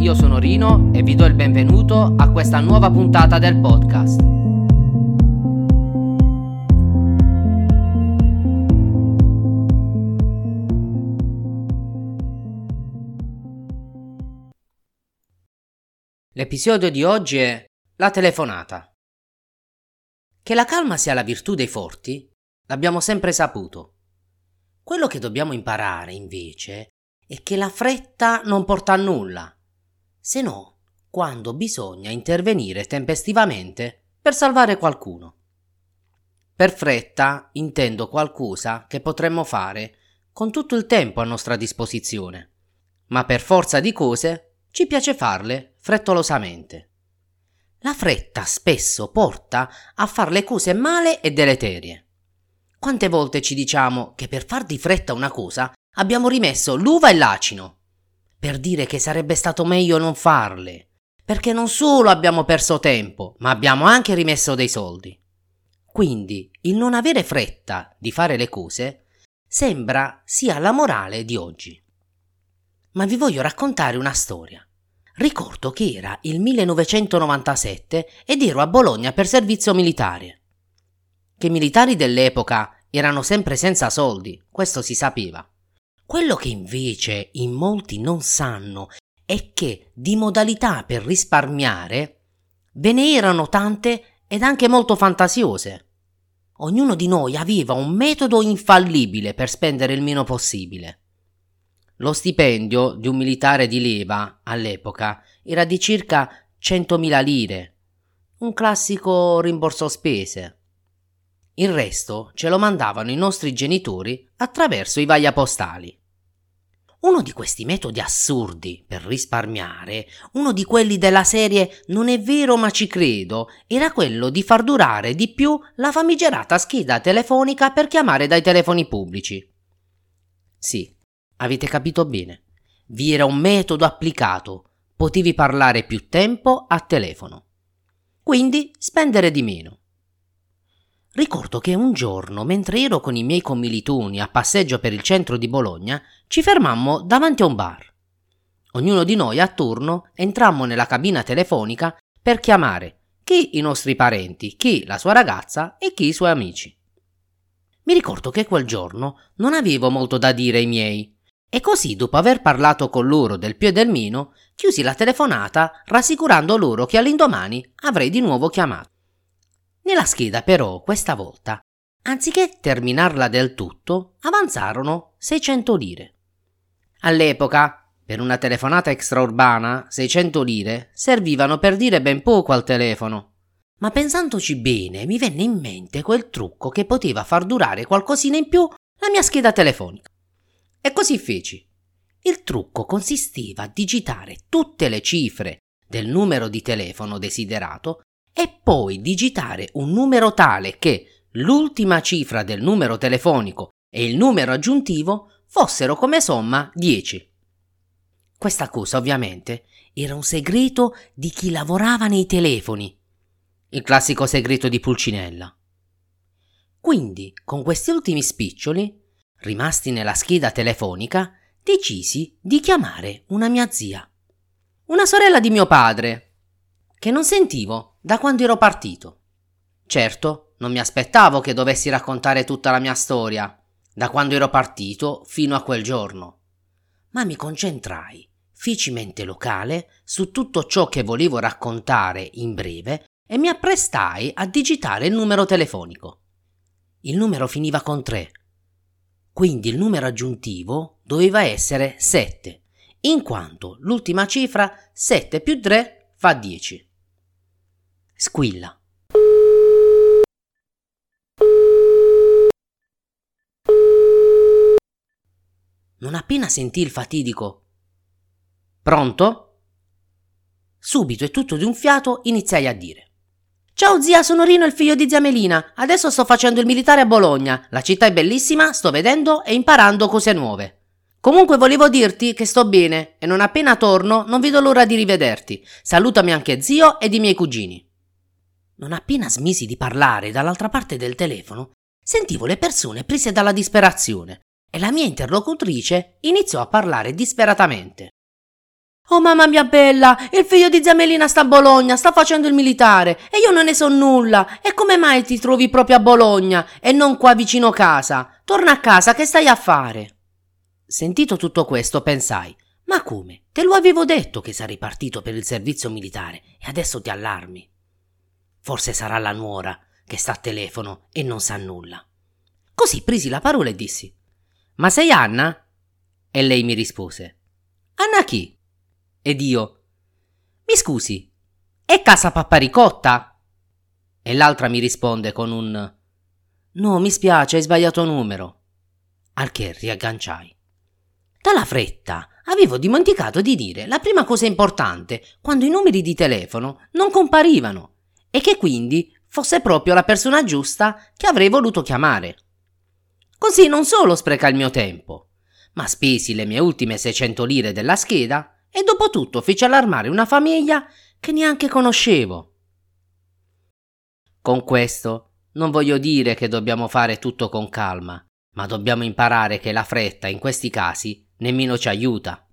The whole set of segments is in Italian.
io sono Rino e vi do il benvenuto a questa nuova puntata del podcast. L'episodio di oggi è La telefonata. Che la calma sia la virtù dei forti, l'abbiamo sempre saputo. Quello che dobbiamo imparare, invece, è che la fretta non porta a nulla, se no quando bisogna intervenire tempestivamente per salvare qualcuno. Per fretta intendo qualcosa che potremmo fare con tutto il tempo a nostra disposizione, ma per forza di cose ci piace farle frettolosamente. La fretta spesso porta a fare le cose male e deleterie. Quante volte ci diciamo che per far di fretta una cosa abbiamo rimesso l'uva e l'acino? Per dire che sarebbe stato meglio non farle, perché non solo abbiamo perso tempo, ma abbiamo anche rimesso dei soldi. Quindi il non avere fretta di fare le cose sembra sia la morale di oggi. Ma vi voglio raccontare una storia. Ricordo che era il 1997 ed ero a Bologna per servizio militare che i militari dell'epoca erano sempre senza soldi, questo si sapeva. Quello che invece in molti non sanno è che di modalità per risparmiare ve ne erano tante ed anche molto fantasiose. Ognuno di noi aveva un metodo infallibile per spendere il meno possibile. Lo stipendio di un militare di leva all'epoca era di circa 100.000 lire, un classico rimborso spese. Il resto ce lo mandavano i nostri genitori attraverso i vaglia postali. Uno di questi metodi assurdi per risparmiare, uno di quelli della serie non è vero ma ci credo, era quello di far durare di più la famigerata scheda telefonica per chiamare dai telefoni pubblici. Sì, avete capito bene. Vi era un metodo applicato, potevi parlare più tempo a telefono. Quindi spendere di meno. Ricordo che un giorno, mentre ero con i miei commilitoni a passeggio per il centro di Bologna, ci fermammo davanti a un bar. Ognuno di noi a turno entrammo nella cabina telefonica per chiamare chi i nostri parenti, chi la sua ragazza e chi i suoi amici. Mi ricordo che quel giorno non avevo molto da dire ai miei e così, dopo aver parlato con loro del più e del meno, chiusi la telefonata rassicurando loro che all'indomani avrei di nuovo chiamato. Nella scheda però, questa volta, anziché terminarla del tutto, avanzarono 600 lire. All'epoca, per una telefonata extraurbana, 600 lire servivano per dire ben poco al telefono. Ma pensandoci bene, mi venne in mente quel trucco che poteva far durare qualcosina in più la mia scheda telefonica. E così feci. Il trucco consisteva a digitare tutte le cifre del numero di telefono desiderato e poi digitare un numero tale che l'ultima cifra del numero telefonico e il numero aggiuntivo fossero come somma 10. Questa cosa ovviamente era un segreto di chi lavorava nei telefoni, il classico segreto di Pulcinella. Quindi, con questi ultimi spiccioli, rimasti nella scheda telefonica, decisi di chiamare una mia zia, una sorella di mio padre, che non sentivo da quando ero partito. Certo, non mi aspettavo che dovessi raccontare tutta la mia storia, da quando ero partito fino a quel giorno, ma mi concentrai, fici mente locale, su tutto ciò che volevo raccontare in breve e mi apprestai a digitare il numero telefonico. Il numero finiva con 3, quindi il numero aggiuntivo doveva essere 7, in quanto l'ultima cifra 7 più 3 fa 10. Squilla. Non appena sentì il fatidico Pronto? Subito e tutto di un fiato iniziai a dire Ciao zia, sono Rino, il figlio di zia Melina. Adesso sto facendo il militare a Bologna. La città è bellissima, sto vedendo e imparando cose nuove. Comunque volevo dirti che sto bene e non appena torno non vedo l'ora di rivederti. Salutami anche zio ed i miei cugini. Non appena smisi di parlare dall'altra parte del telefono, sentivo le persone prese dalla disperazione e la mia interlocutrice iniziò a parlare disperatamente. Oh mamma mia bella, il figlio di Zamelina sta a Bologna, sta facendo il militare e io non ne so nulla. E come mai ti trovi proprio a Bologna e non qua vicino casa? Torna a casa, che stai a fare? Sentito tutto questo, pensai: Ma come? Te lo avevo detto che sarei partito per il servizio militare e adesso ti allarmi. Forse sarà la nuora che sta a telefono e non sa nulla. Così presi la parola e dissi: Ma sei Anna? E lei mi rispose: Anna chi? Ed io: Mi scusi, è casa Papparicotta? E l'altra mi risponde con un: No, mi spiace, hai sbagliato numero. Al che riagganciai. Dalla fretta avevo dimenticato di dire la prima cosa importante quando i numeri di telefono non comparivano e che quindi fosse proprio la persona giusta che avrei voluto chiamare. Così non solo spreca il mio tempo, ma spesi le mie ultime 600 lire della scheda e dopo tutto feci allarmare una famiglia che neanche conoscevo. Con questo non voglio dire che dobbiamo fare tutto con calma, ma dobbiamo imparare che la fretta in questi casi nemmeno ci aiuta.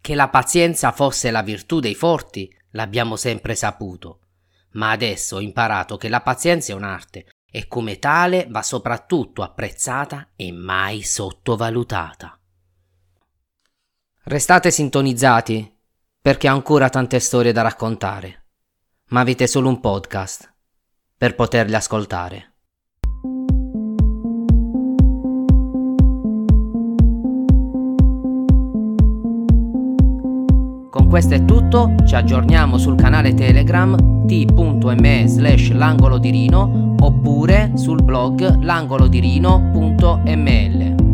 Che la pazienza fosse la virtù dei forti l'abbiamo sempre saputo, ma adesso ho imparato che la pazienza è un'arte e come tale va soprattutto apprezzata e mai sottovalutata. Restate sintonizzati perché ho ancora tante storie da raccontare, ma avete solo un podcast per poterle ascoltare. Questo è tutto, ci aggiorniamo sul canale Telegram t.me slash l'angolo di Rino oppure sul blog langolodirino.ml.